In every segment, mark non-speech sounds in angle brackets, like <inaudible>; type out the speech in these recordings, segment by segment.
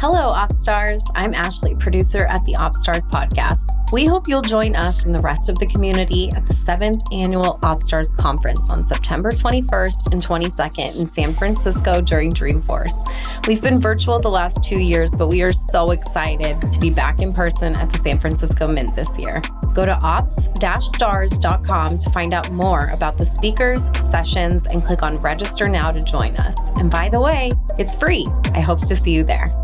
Hello, OpStars. I'm Ashley, producer at the OpStars podcast. We hope you'll join us and the rest of the community at the seventh annual OpStars conference on September 21st and 22nd in San Francisco during Dreamforce. We've been virtual the last two years, but we are so excited to be back in person at the San Francisco Mint this year. Go to ops-stars.com to find out more about the speakers, sessions, and click on register now to join us. And by the way, it's free. I hope to see you there.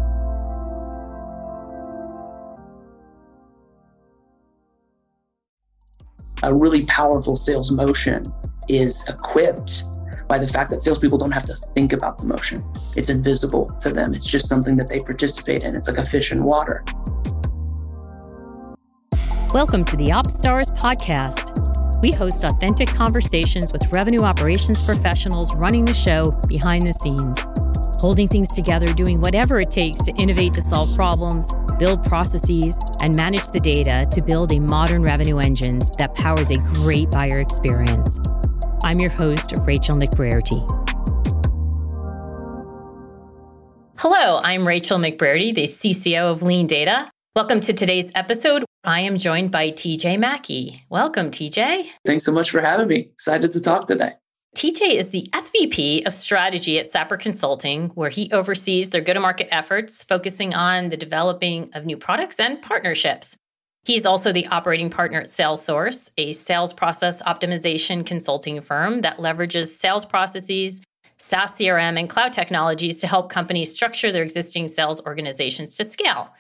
A really powerful sales motion is equipped by the fact that salespeople don't have to think about the motion. It's invisible to them. It's just something that they participate in. It's like a fish in water. Welcome to the OpStars podcast. We host authentic conversations with revenue operations professionals running the show behind the scenes, holding things together, doing whatever it takes to innovate to solve problems build processes, and manage the data to build a modern revenue engine that powers a great buyer experience. I'm your host, Rachel McBrearty. Hello, I'm Rachel McBrearty, the CCO of LeanData. Welcome to today's episode. I am joined by TJ Mackey. Welcome, TJ. Thanks so much for having me. Excited to talk today. TJ is the SVP of strategy at Sapper Consulting, where he oversees their go to market efforts, focusing on the developing of new products and partnerships. He's also the operating partner at SalesSource, a sales process optimization consulting firm that leverages sales processes, SaaS CRM, and cloud technologies to help companies structure their existing sales organizations to scale.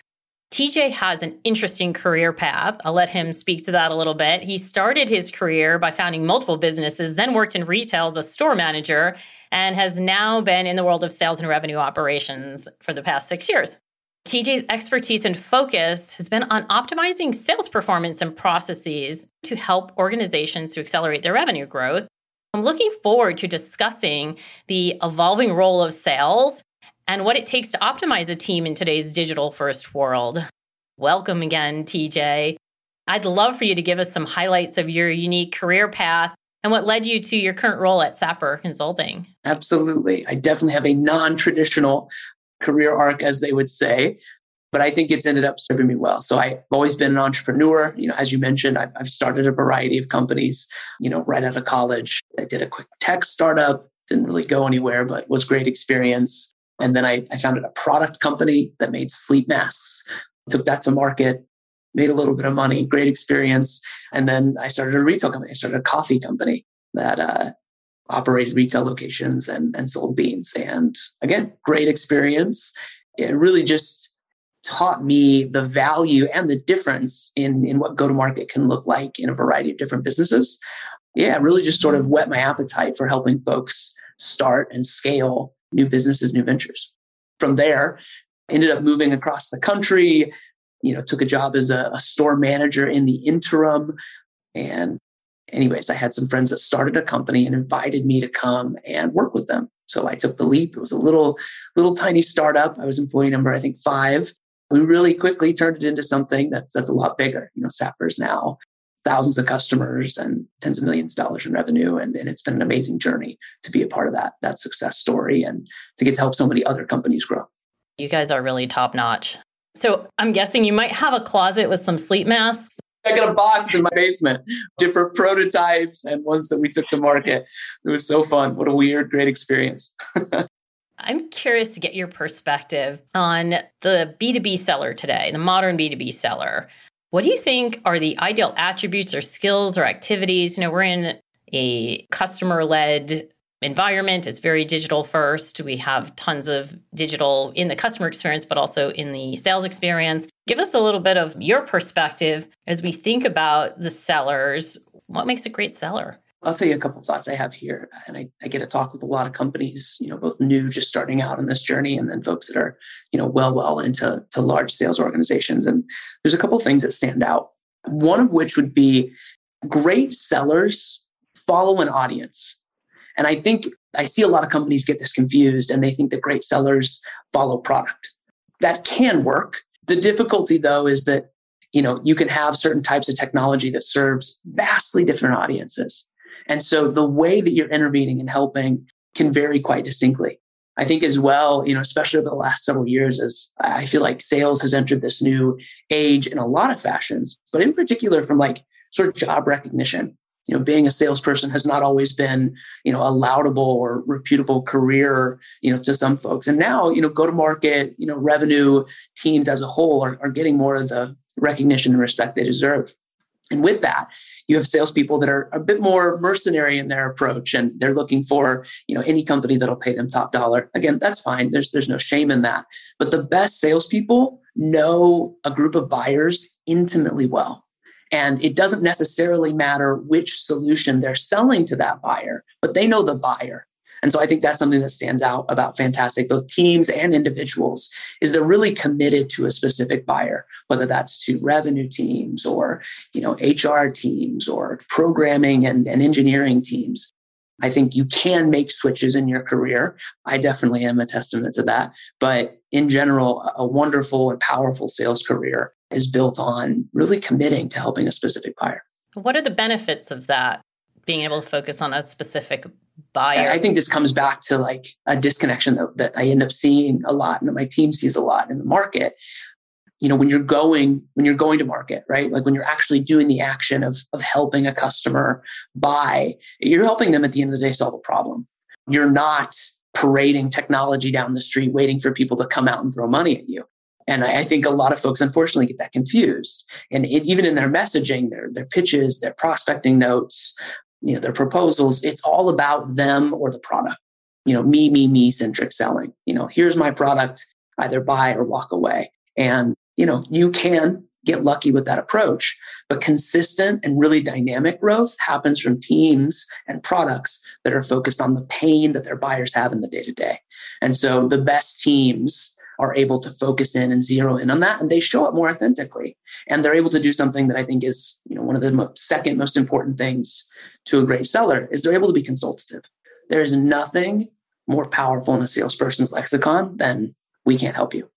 TJ has an interesting career path. I'll let him speak to that a little bit. He started his career by founding multiple businesses, then worked in retail as a store manager, and has now been in the world of sales and revenue operations for the past six years. TJ's expertise and focus has been on optimizing sales performance and processes to help organizations to accelerate their revenue growth. I'm looking forward to discussing the evolving role of sales and what it takes to optimize a team in today's digital first world. Welcome again, TJ. I'd love for you to give us some highlights of your unique career path and what led you to your current role at Sapper Consulting. Absolutely. I definitely have a non traditional career arc, as they would say, but I think it's ended up serving me well. So I've always been an entrepreneur. You know, as you mentioned, I've, I've started a variety of companies, you know, right out of college. I did a quick tech startup, didn't really go anywhere, but was great experience. And then I, I founded a product company that made sleep masks, took that to market, made a little bit of money, great experience. And then I started a retail company. I started a coffee company that uh, operated retail locations and, and sold beans. And again, great experience. It really just taught me the value and the difference in, in what go to market can look like in a variety of different businesses. Yeah, really just sort of whet my appetite for helping folks start and scale new businesses, new ventures. From there, ended up moving across the country, you know, took a job as a, a store manager in the interim. And anyways, I had some friends that started a company and invited me to come and work with them. So I took the leap. It was a little, little tiny startup. I was employee number, I think, five. We really quickly turned it into something that's that's a lot bigger. You know, Sapper's now thousands of customers and tens of millions of dollars in revenue. And, and it's been an amazing journey to be a part of that, that success story and to get to help so many other companies grow. You guys are really top notch. So I'm guessing you might have a closet with some sleep masks. I got a box in my basement, different prototypes and ones that we took to market. It was so fun. What a weird, great experience. <laughs> I'm curious to get your perspective on the B2B seller today, the modern B2B seller. What do you think are the ideal attributes or skills or activities? You know, we're in a customer led environment. It's very digital first. We have tons of digital in the customer experience, but also in the sales experience. Give us a little bit of your perspective as we think about the sellers. What makes a great seller? I'll tell you a couple of thoughts I have here. And I, I, get to talk with a lot of companies, you know, both new, just starting out on this journey, and then folks that are, you know, well, well into to large sales organizations. And there's a couple things that stand out. One of which would be great sellers follow an audience. And I think I see a lot of companies get this confused and they think that great sellers follow product. That can work. The difficulty though is that you know you can have certain types of technology that serves vastly different audiences and so the way that you're intervening and helping can vary quite distinctly. I think as well, you know, especially over the last several years, as I feel like sales has entered this new age in a lot of fashions, but in particular from like sort of job recognition. You know, being a salesperson has not always been, you know, a laudable or reputable career, you know, to some folks. And now, you know, go to market, you know, revenue teams as a whole are, are getting more of the recognition and respect they deserve. And with that, you have salespeople that are a bit more mercenary in their approach and they're looking for, you know, any company that'll pay them top dollar. Again, that's fine. There's there's no shame in that. But the best salespeople know a group of buyers intimately well. And it doesn't necessarily matter which solution they're selling to that buyer, but they know the buyer. And so I think that's something that stands out about Fantastic, both teams and individuals, is they're really committed to a specific buyer, whether that's to revenue teams or, you know, HR teams or programming and, and engineering teams. I think you can make switches in your career. I definitely am a testament to that. But in general, a wonderful and powerful sales career is built on really committing to helping a specific buyer. What are the benefits of that? Being able to focus on a specific buyer. I think this comes back to like a disconnection that, that I end up seeing a lot and that my team sees a lot in the market. You know, when you're going, when you're going to market, right? Like when you're actually doing the action of, of helping a customer buy, you're helping them at the end of the day solve a problem. You're not parading technology down the street, waiting for people to come out and throw money at you. And I, think a lot of folks unfortunately get that confused. And it, even in their messaging, their, their pitches, their prospecting notes, you know, their proposals, it's all about them or the product. You know, me, me, me centric selling. You know, here's my product, either buy or walk away. And, you know, you can get lucky with that approach, but consistent and really dynamic growth happens from teams and products that are focused on the pain that their buyers have in the day to day. And so the best teams are able to focus in and zero in on that and they show up more authentically and they're able to do something that i think is you know one of the second most important things to a great seller is they're able to be consultative. There is nothing more powerful in a salesperson's lexicon than we can't help you.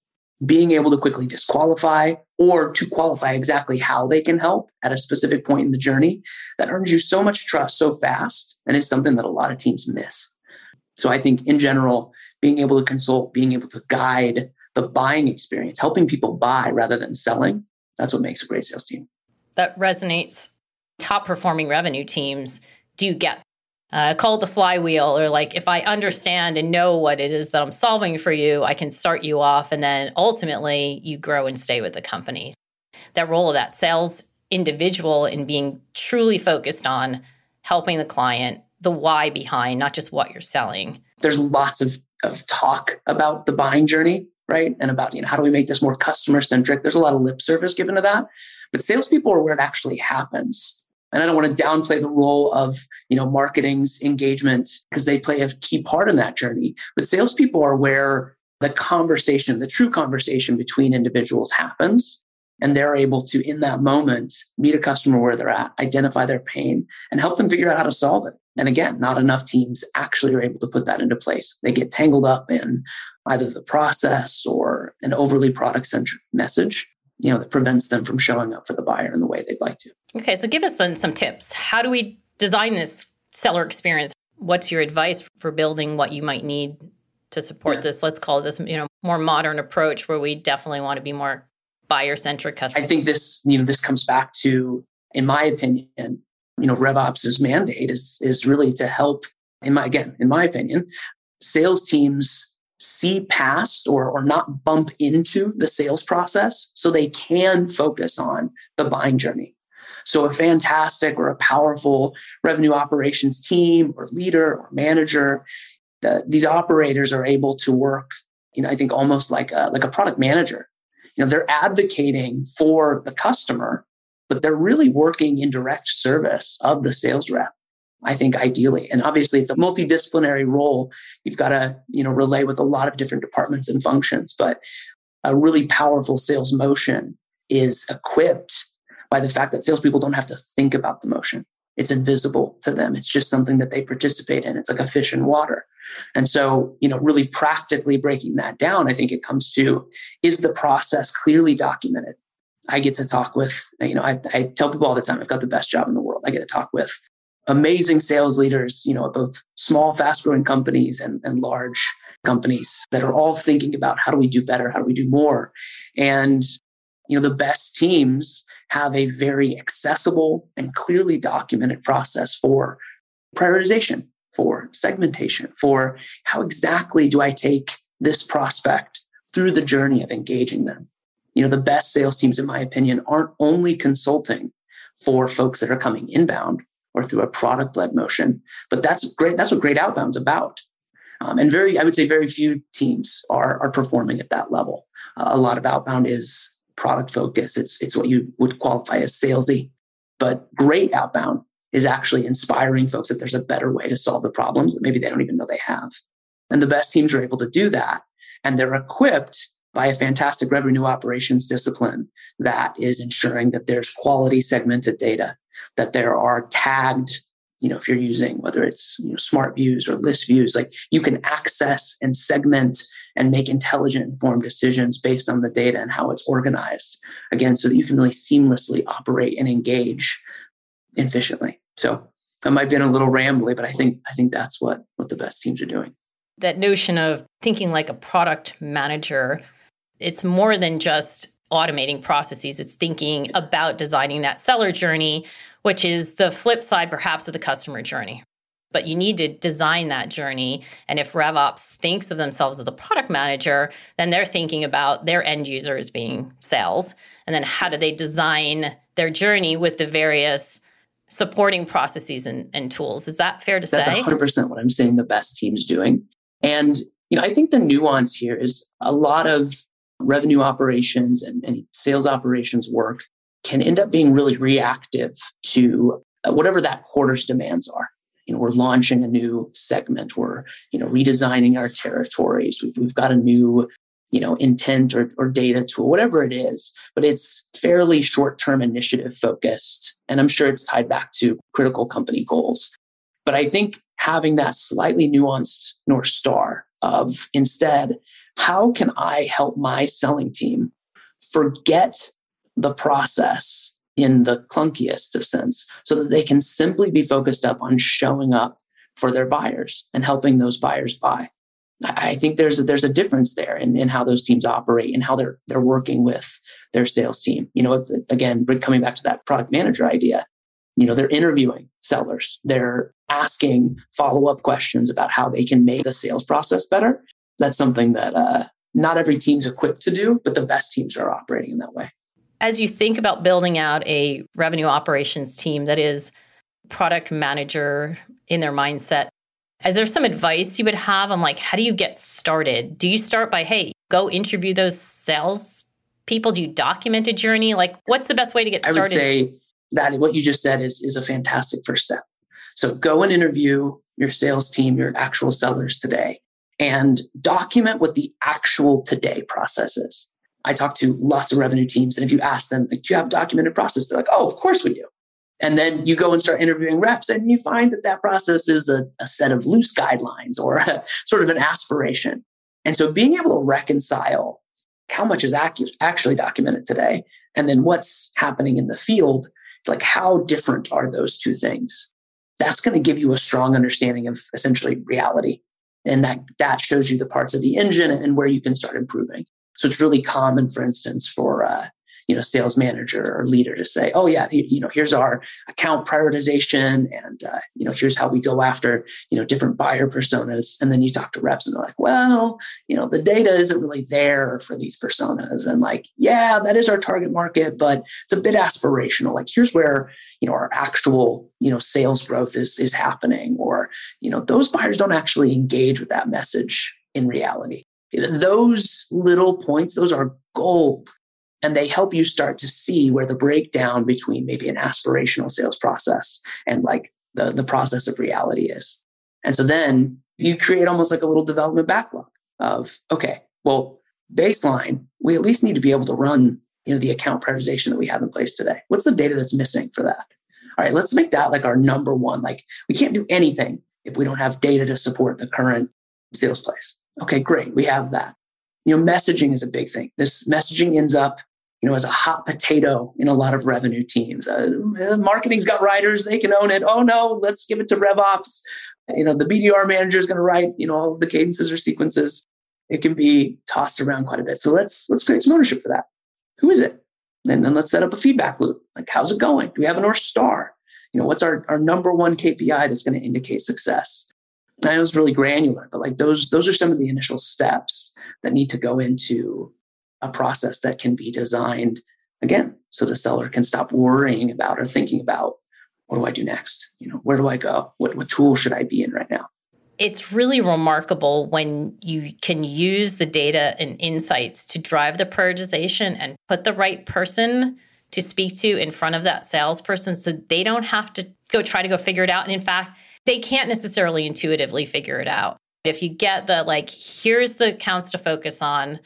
Being able to quickly disqualify or to qualify exactly how they can help at a specific point in the journey that earns you so much trust so fast and is something that a lot of teams miss. So I think in general, being able to consult, being able to guide the buying experience, helping people buy rather than selling, that's what makes a great sales team. That resonates top performing revenue teams do get uh, it the flywheel or like if i understand and know what it is that i'm solving for you i can start you off and then ultimately you grow and stay with the company. That role of that sales individual in being truly focused on helping the client the why behind not just what you're selling. There's lots of, of talk about the buying journey right? And about you know how do we make this more customer centric there's a lot of lip service given to that. But salespeople are where it actually happens and I don't want to downplay the role of, you know, marketing's engagement because they play a key part in that journey. But salespeople are where the conversation, the true conversation between individuals happens. And they're able to, in that moment, meet a customer where they're at, identify their pain, and help them figure out how to solve it. And again, not enough teams actually are able to put that into place. They get tangled up in either the process or an overly product centric message you know, that prevents them from showing up for the buyer in the way they'd like to. Okay, so give us then some tips. How do we design this seller experience? What's your advice for building what you might need to support yeah. this? Let's call this, you know, more modern approach where we definitely want to be more buyer centric customers. I think this, you know, this comes back to, in my opinion, you know, RevOps' mandate is is really to help. In my again, in my opinion, sales teams see past or, or not bump into the sales process so they can focus on the buying journey. So, a fantastic or a powerful revenue operations team or leader or manager, the, these operators are able to work, you know, I think almost like a, like a product manager. You know, they're advocating for the customer, but they're really working in direct service of the sales rep. I think ideally. And obviously it's a multidisciplinary role. You've got to, you know, relay with a lot of different departments and functions, but a really powerful sales motion is equipped by the fact that salespeople don't have to think about the motion. It's invisible to them. It's just something that they participate in. It's like a fish in water. And so, you know, really practically breaking that down, I think it comes to is the process clearly documented? I get to talk with, you know, I, I tell people all the time, I've got the best job in the world. I get to talk with amazing sales leaders, you know, at both small, fast growing companies and, and large companies that are all thinking about how do we do better? How do we do more? And, you know, the best teams have a very accessible and clearly documented process for prioritization, for segmentation, for how exactly do I take this prospect through the journey of engaging them. You know, the best sales teams, in my opinion, aren't only consulting for folks that are coming inbound or through a product led motion, but that's great. That's what great outbound's about. Um, and very, I would say, very few teams are are performing at that level. Uh, a lot of outbound is product focus. It's it's what you would qualify as salesy, but great outbound is actually inspiring folks that there's a better way to solve the problems that maybe they don't even know they have. And the best teams are able to do that, and they're equipped by a fantastic revenue operations discipline that is ensuring that there's quality segmented data, that there are tagged you know, if you're using whether it's you know, smart views or list views, like you can access and segment and make intelligent, informed decisions based on the data and how it's organized. Again, so that you can really seamlessly operate and engage efficiently. So I might be a little rambly, but I think I think that's what what the best teams are doing. That notion of thinking like a product manager, it's more than just automating processes. It's thinking about designing that seller journey which is the flip side perhaps of the customer journey. But you need to design that journey. And if RevOps thinks of themselves as the product manager, then they're thinking about their end users being sales. And then how do they design their journey with the various supporting processes and, and tools? Is that fair to That's say? That's 100% what I'm saying the best team's doing. And you know, I think the nuance here is a lot of revenue operations and, and sales operations work can end up being really reactive to uh, whatever that quarter's demands are. You know, we're launching a new segment. We're, you know, redesigning our territories. We've, we've got a new, you know, intent or, or data tool, whatever it is, but it's fairly short-term initiative focused. And I'm sure it's tied back to critical company goals. But I think having that slightly nuanced North Star of instead, how can I help my selling team forget the process in the clunkiest of sense so that they can simply be focused up on showing up for their buyers and helping those buyers buy. I think there's a, there's a difference there in, in how those teams operate and how they're they're working with their sales team. You know, again, coming back to that product manager idea, you know, they're interviewing sellers, they're asking follow up questions about how they can make the sales process better. That's something that uh, not every team's equipped to do, but the best teams are operating in that way. As you think about building out a revenue operations team that is product manager in their mindset, is there some advice you would have on like how do you get started? Do you start by hey, go interview those sales people? Do you document a journey? Like what's the best way to get started? I would say that what you just said is is a fantastic first step. So go and interview your sales team, your actual sellers today, and document what the actual today process is. I talk to lots of revenue teams, and if you ask them, like, do you have a documented process? They're like, oh, of course we do. And then you go and start interviewing reps, and you find that that process is a, a set of loose guidelines or a, <laughs> sort of an aspiration. And so being able to reconcile how much is actually documented today, and then what's happening in the field, like how different are those two things? That's going to give you a strong understanding of essentially reality. And that, that shows you the parts of the engine and where you can start improving. So it's really common, for instance, for uh, you know sales manager or leader to say, "Oh yeah, you know here's our account prioritization, and uh, you know here's how we go after you know different buyer personas." And then you talk to reps, and they're like, "Well, you know the data isn't really there for these personas," and like, "Yeah, that is our target market, but it's a bit aspirational. Like here's where." you know our actual you know sales growth is is happening or you know those buyers don't actually engage with that message in reality those little points, those are gold. And they help you start to see where the breakdown between maybe an aspirational sales process and like the, the process of reality is. And so then you create almost like a little development backlog of, okay, well, baseline, we at least need to be able to run, you know, the account prioritization that we have in place today. What's the data that's missing for that? All right, let's make that like our number one. Like we can't do anything if we don't have data to support the current sales place. Okay, great. We have that. You know, messaging is a big thing. This messaging ends up you know, as a hot potato in a lot of revenue teams. Uh, marketing's got writers, they can own it. Oh no, let's give it to RevOps. You know, the BDR manager is going to write, you know, all the cadences or sequences. It can be tossed around quite a bit. So let's let's create some ownership for that. Who is it? And then let's set up a feedback loop. Like, how's it going? Do we have a North Star? You know, what's our, our number one KPI that's going to indicate success? I know it's really granular, but like those, those are some of the initial steps that need to go into a process that can be designed again so the seller can stop worrying about or thinking about what do I do next? You know, where do I go? What, what tool should I be in right now? It's really remarkable when you can use the data and insights to drive the prioritization and put the right person to speak to in front of that salesperson so they don't have to go try to go figure it out. And in fact, they can't necessarily intuitively figure it out. If you get the like, here's the accounts to focus on,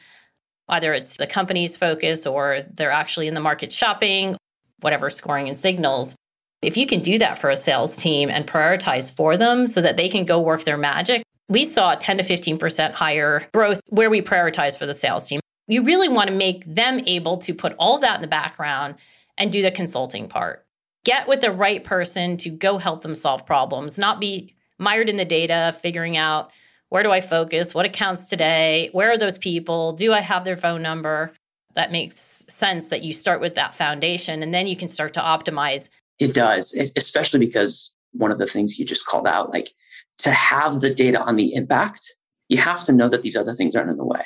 Either it's the company's focus or they're actually in the market shopping, whatever scoring and signals. If you can do that for a sales team and prioritize for them so that they can go work their magic, we saw 10 to 15% higher growth where we prioritize for the sales team. You really want to make them able to put all of that in the background and do the consulting part. Get with the right person to go help them solve problems, not be mired in the data, figuring out where do I focus? What accounts today? Where are those people? Do I have their phone number? That makes sense that you start with that foundation and then you can start to optimize. It does, especially because one of the things you just called out, like to have the data on the impact, you have to know that these other things aren't in the way.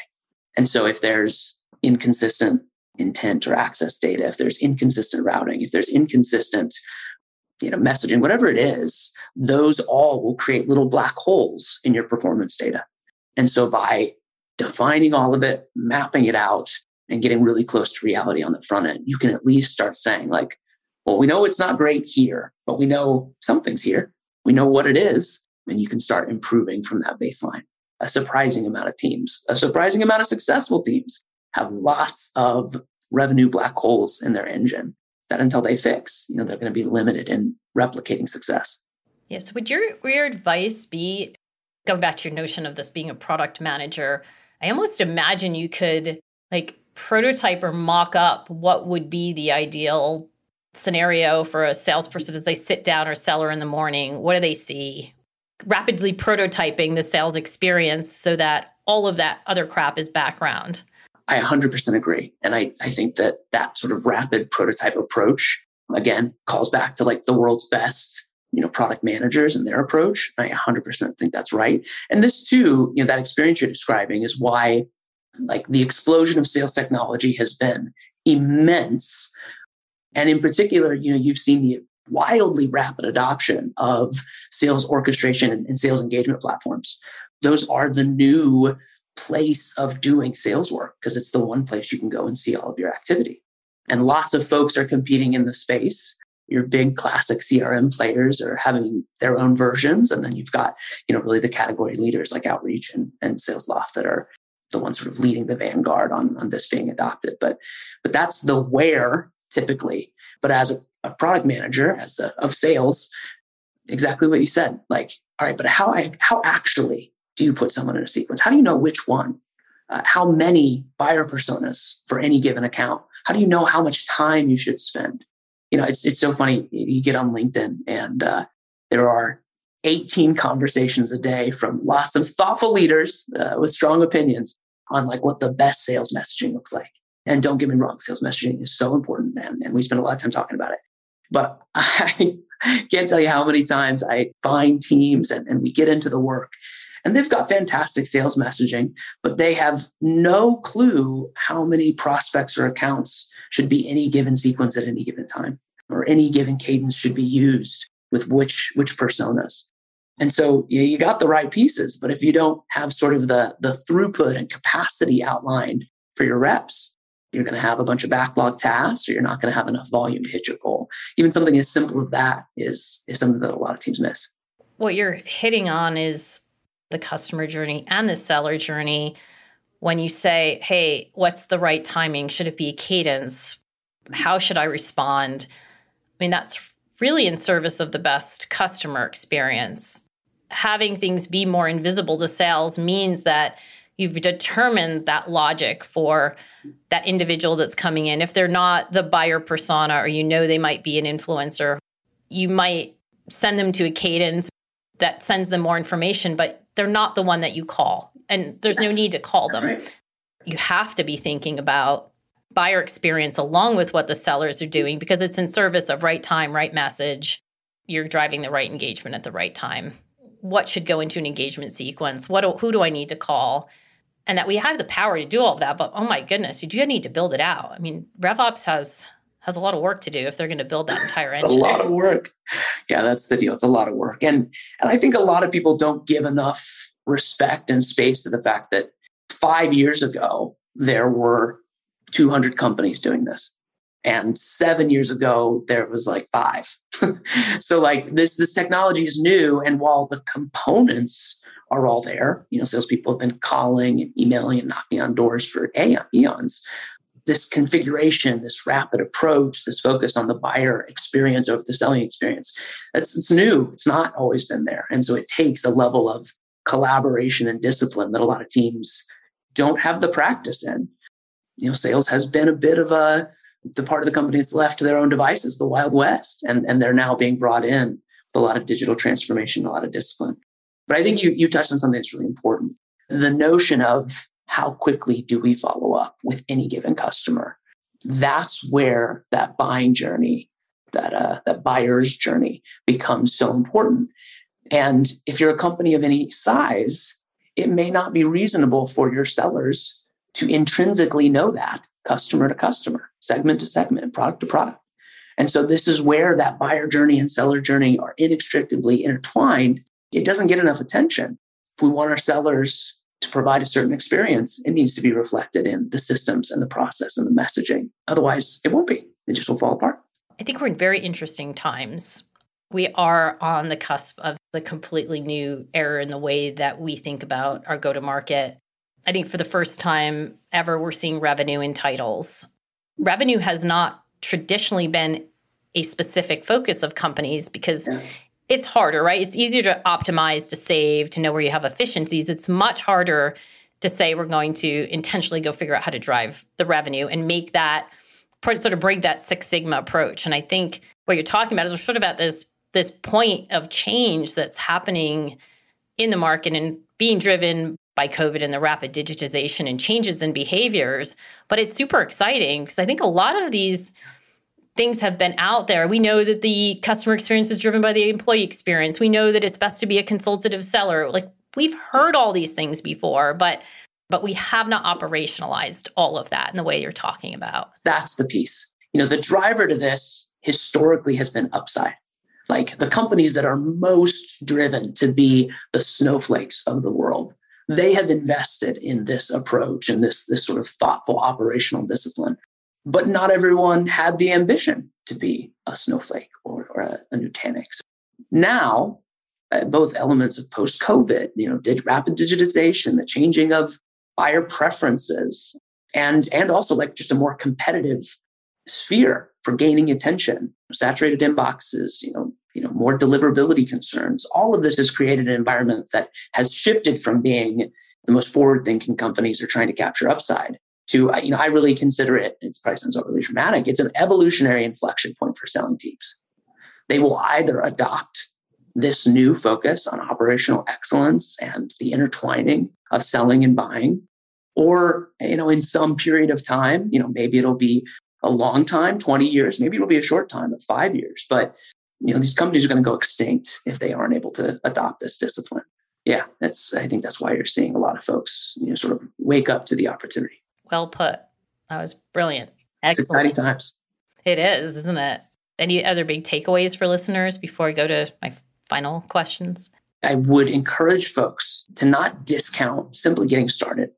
And so if there's inconsistent intent or access data, if there's inconsistent routing, if there's inconsistent you know, messaging, whatever it is, those all will create little black holes in your performance data. And so by defining all of it, mapping it out, and getting really close to reality on the front end, you can at least start saying, like, well, we know it's not great here, but we know something's here. We know what it is. And you can start improving from that baseline. A surprising amount of teams, a surprising amount of successful teams have lots of revenue black holes in their engine that until they fix, you know, they're going to be limited in replicating success. Yes. Would your your advice be going back to your notion of this being a product manager? I almost imagine you could like prototype or mock up what would be the ideal scenario for a salesperson as they sit down or seller in the morning. What do they see? Rapidly prototyping the sales experience so that all of that other crap is background. I 100% agree. And I, I think that that sort of rapid prototype approach, again, calls back to like the world's best, you know, product managers and their approach. I 100% think that's right. And this too, you know, that experience you're describing is why like the explosion of sales technology has been immense. And in particular, you know, you've seen the wildly rapid adoption of sales orchestration and, sales engagement platforms. Those are the new place of doing sales work because it's the one place you can go and see all of your activity. And lots of folks are competing in the space. Your big classic CRM players are having their own versions. And then you've got, you know, really the category leaders like Outreach and, and SalesLoft that are the ones sort of leading the vanguard on, on this being adopted. But but that's the where typically. But as a, a product manager, as a, of sales, exactly what you said. Like, all right, but how I how actually do you put someone in a sequence? How do you know which one? Uh, how many buyer personas for any given account? How do you know how much time you should spend? You know, it's it's so funny. You get on LinkedIn and uh, there are 18 conversations a day from lots of thoughtful leaders uh, with strong opinions on like what the best sales messaging looks like. And don't get me wrong, sales messaging is so important, and, and we spend a lot of time talking about it. But <laughs> I can't tell you how many times I find teams and, and we get into the work and they've got fantastic sales messaging, but they have no clue how many prospects or accounts should be any given sequence at any given time, or any given cadence should be used with which which personas. And so you, you got the right pieces, but if you don't have sort of the the throughput and capacity outlined for your reps, you're going to have a bunch of backlog tasks or you're not going to have enough volume to hit your goal. Even something as simple as that is, is something that a lot of teams miss. What you're hitting on is the customer journey and the seller journey when you say, hey, what's the right timing? Should it be cadence? How should I respond? I mean, that's really in service of the best customer experience. Having things be more invisible to sales means that You've determined that logic for that individual that's coming in. If they're not the buyer persona or you know they might be an influencer, you might send them to a cadence that sends them more information, but they're not the one that you call. And there's yes. no need to call them. Right. You have to be thinking about buyer experience along with what the sellers are doing because it's in service of right time, right message. You're driving the right engagement at the right time. What should go into an engagement sequence? What who do I need to call? And that we have the power to do all of that, but oh my goodness, you do need to build it out. I mean, RevOps has has a lot of work to do if they're going to build that entire engine. a lot of work. Yeah, that's the deal. It's a lot of work. And and I think a lot of people don't give enough respect and space to the fact that 5 years ago there were 200 companies doing this. And 7 years ago there was like 5. <laughs> so like this this technology is new and while the components are all there, you know, salespeople have been calling and emailing and knocking on doors for eons this configuration, this rapid approach, this focus on the buyer experience over the selling experience. That's it's new. It's not always been there. And so it takes a level of collaboration and discipline that a lot of teams don't have the practice in. You know, sales has been a bit of a the part of the company that's left to their own devices, the Wild West. And, and they're now being brought in with a lot of digital transformation, a lot of discipline. But I think you you touched on something that's really important. The notion of how quickly do we follow up with any given customer? That's where that buying journey, that uh, that buyer's journey becomes so important. And if you're a company of any size, it may not be reasonable for your sellers to intrinsically know that customer to customer, segment to segment, product to product. And so this is where that buyer journey and seller journey are inextricably intertwined. It doesn't get enough attention. If we want our sellers to provide a certain experience, it needs to be reflected in the systems and the process and the messaging. Otherwise, it won't be. It just will fall apart. I think we're in very interesting times. We are on the cusp of a completely new era in the way that we think about our go to market. I think for the first time ever, we're seeing revenue in titles. Revenue has not traditionally been a specific focus of companies because yeah it's harder, right? It's easier to optimize, to save, to know where you have efficiencies. It's much harder to say we're going to intentionally go figure out how to drive the revenue and make that sort of break that Six Sigma approach. And I think what you're talking about is sort of about this this point of change that's happening in the market and being driven by COVID and the rapid digitization and changes in behaviors. But it's super exciting because I think a lot of these things have been out there. We know that the customer experience is driven by the employee experience. We know that it's best to be a consultative seller. Like we've heard all these things before, but but we have not operationalized all of that in the way you're talking about. That's the piece. You know, the driver to this historically has been upside. Like the companies that are most driven to be the snowflakes of the world, they have invested in this approach and this, this sort of thoughtful operational discipline but not everyone had the ambition to be a snowflake or, or a, a Nutanix. Now, uh, both elements of post COVID, you know, did rapid digitization, the changing of buyer preferences, and and also like just a more competitive sphere for gaining attention, saturated inboxes, you know, you know, more deliverability concerns. All of this has created an environment that has shifted from being the most forward-thinking companies are trying to capture upside to, uh, you know, I really consider it, it's probably sounds overly dramatic, it's an evolutionary inflection point for selling teams. They will either adopt this new focus on operational excellence and the intertwining of selling and buying, or, you know, in some period of time, you know, maybe it'll be a long time, 20 years, maybe it'll be a short time of five years, but you know, these companies are going to go extinct if they aren't able to adopt this discipline. Yeah, that's I think that's why you're seeing a lot of folks, you know, sort of wake up to the opportunity. Well put. That was brilliant. Excellent. Exciting times. It is, isn't it? Any other big takeaways for listeners before I go to my final questions? I would encourage folks to not discount simply getting started.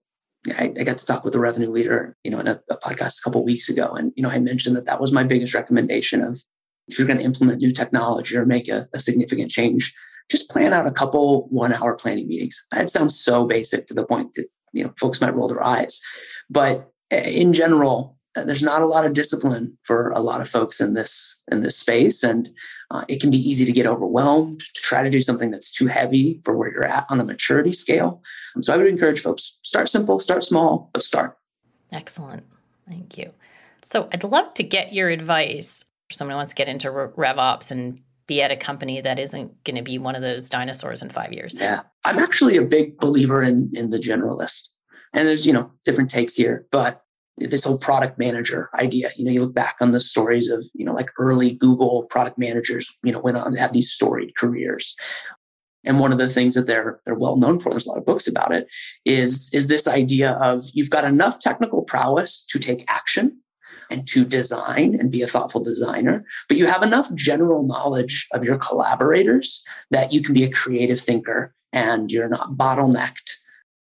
I, I got to talk with a revenue leader, you know, in a, a podcast a couple weeks ago, and you know, I mentioned that that was my biggest recommendation of if you're going to implement new technology or make a, a significant change, just plan out a couple one-hour planning meetings. That sounds so basic to the point that you know folks might roll their eyes, but in general, uh, there's not a lot of discipline for a lot of folks in this in this space. And uh, it can be easy to get overwhelmed to try to do something that's too heavy for where you're at on a maturity scale. And so i would encourage folks start simple start small but start. Excellent. Thank you. So i'd love to get your advice. For someone wants to get into revops and be at a company that isn't going to be one of those dinosaurs in five years. Yeah. I'm actually a big believer in in the generalist and there's you know different takes here but this whole product manager idea. You know, you look back on the stories of, you know, like early Google product managers, you know, went on to have these storied careers. And one of the things that they're they're well known for, there's a lot of books about it, is, is this idea of you've got enough technical prowess to take action and to design and be a thoughtful designer, but you have enough general knowledge of your collaborators that you can be a creative thinker and you're not bottlenecked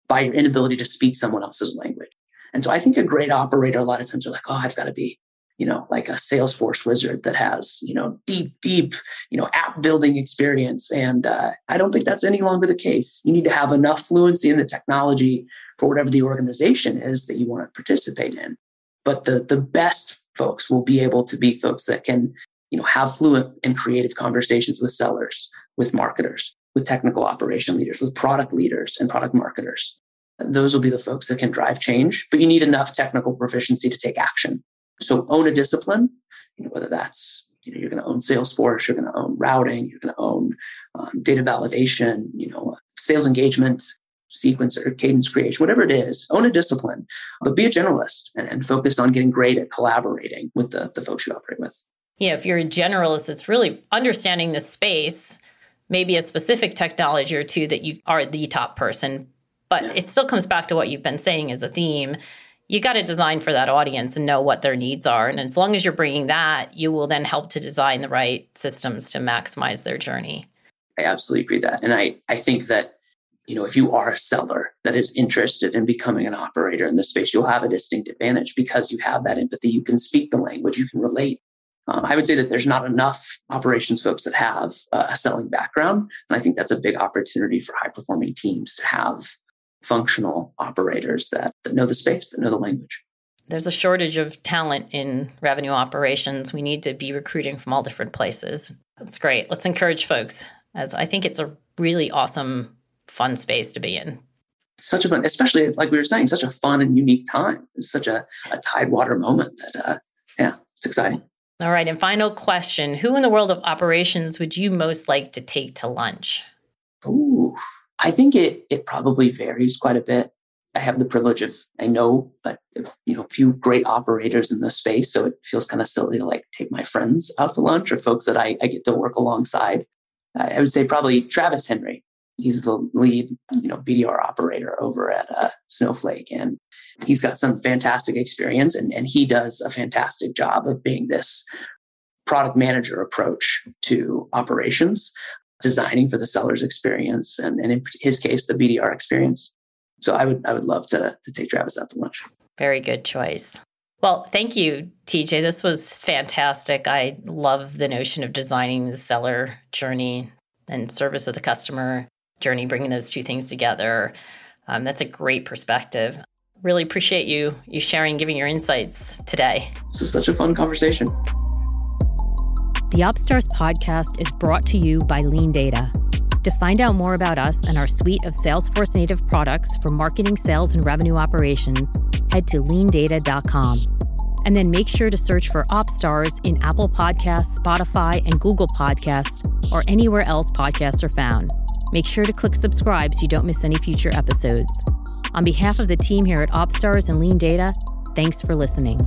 by your inability to speak someone else's language. And so I think a great operator, a lot of times are like, oh, I've got to be, you know, like a Salesforce wizard that has, you know, deep, deep, you know, app building experience. And uh, I don't think that's any longer the case. You need to have enough fluency in the technology for whatever the organization is that you want to participate in. But the the best folks will be able to be folks that can, you know, have fluent and creative conversations with sellers, with marketers, with technical operation leaders, with product leaders and product marketers those will be the folks that can drive change, but you need enough technical proficiency to take action. So own a discipline, you know, whether that's you know, you're going to own Salesforce, you're going to own routing, you're going to own um, data validation, you know, sales engagement, sequence or cadence creation, whatever it is, own a discipline, but be a generalist and, and focus on getting great at collaborating with the, the folks you operate with. Yeah, if you're a generalist, it's really understanding the space, maybe a specific technology or two that you are the top person, but yeah. it still comes back to what you've been saying as a theme. You got to design for that audience and know what their needs are. And as long as you're bringing that, you will then help to design the right systems to maximize their journey. I absolutely agree that. And I, I think that, you know, if you are a seller that is interested in becoming an operator in this space, you'll have a distinct advantage because you have that empathy. You can speak the language, you can relate. Um, I would say that there's not enough operations folks that have uh, a selling background. And I think that's a big opportunity for high performing teams to have functional operators that, that know the space, that know the language. There's a shortage of talent in revenue operations. We need to be recruiting from all different places. That's great. Let's encourage folks, as I think it's a really awesome, fun space to be in. Such a fun, especially like we were saying, such a fun and unique time. It's such a, a tidewater moment that, uh, yeah, it's exciting. All right. And final question Who in the world of operations would you most like to take to lunch? Ooh, I think it it probably varies quite a bit. I have the privilege of I know, but you know, a few great operators in this space, so it feels kind of silly to like take my friends out to lunch or folks that I, I get to work alongside. I would say probably Travis Henry. He's the lead, you know, BDR operator over at uh, Snowflake, and he's got some fantastic experience, and and he does a fantastic job of being this product manager approach to operations designing for the seller's experience and, and in his case the bdr experience. So i would i would love to, to take travis out to lunch. Very good choice. Well thank you tj this was fantastic. I love the notion of designing the seller journey and service of the customer journey bringing those two things together. Um, that's a great perspective. Really appreciate you you sharing giving your insights today. This is such a fun conversation the Opstars podcast is brought to you by LeanData. To find out more about us and our suite of Salesforce native products for marketing, sales, and revenue operations, head to leandata.com. And then make sure to search for Opstars in Apple Podcasts, Spotify, and Google Podcasts, or anywhere else podcasts are found. Make sure to click subscribe so you don't miss any future episodes. On behalf of the team here at Opstars and LeanData, thanks for listening.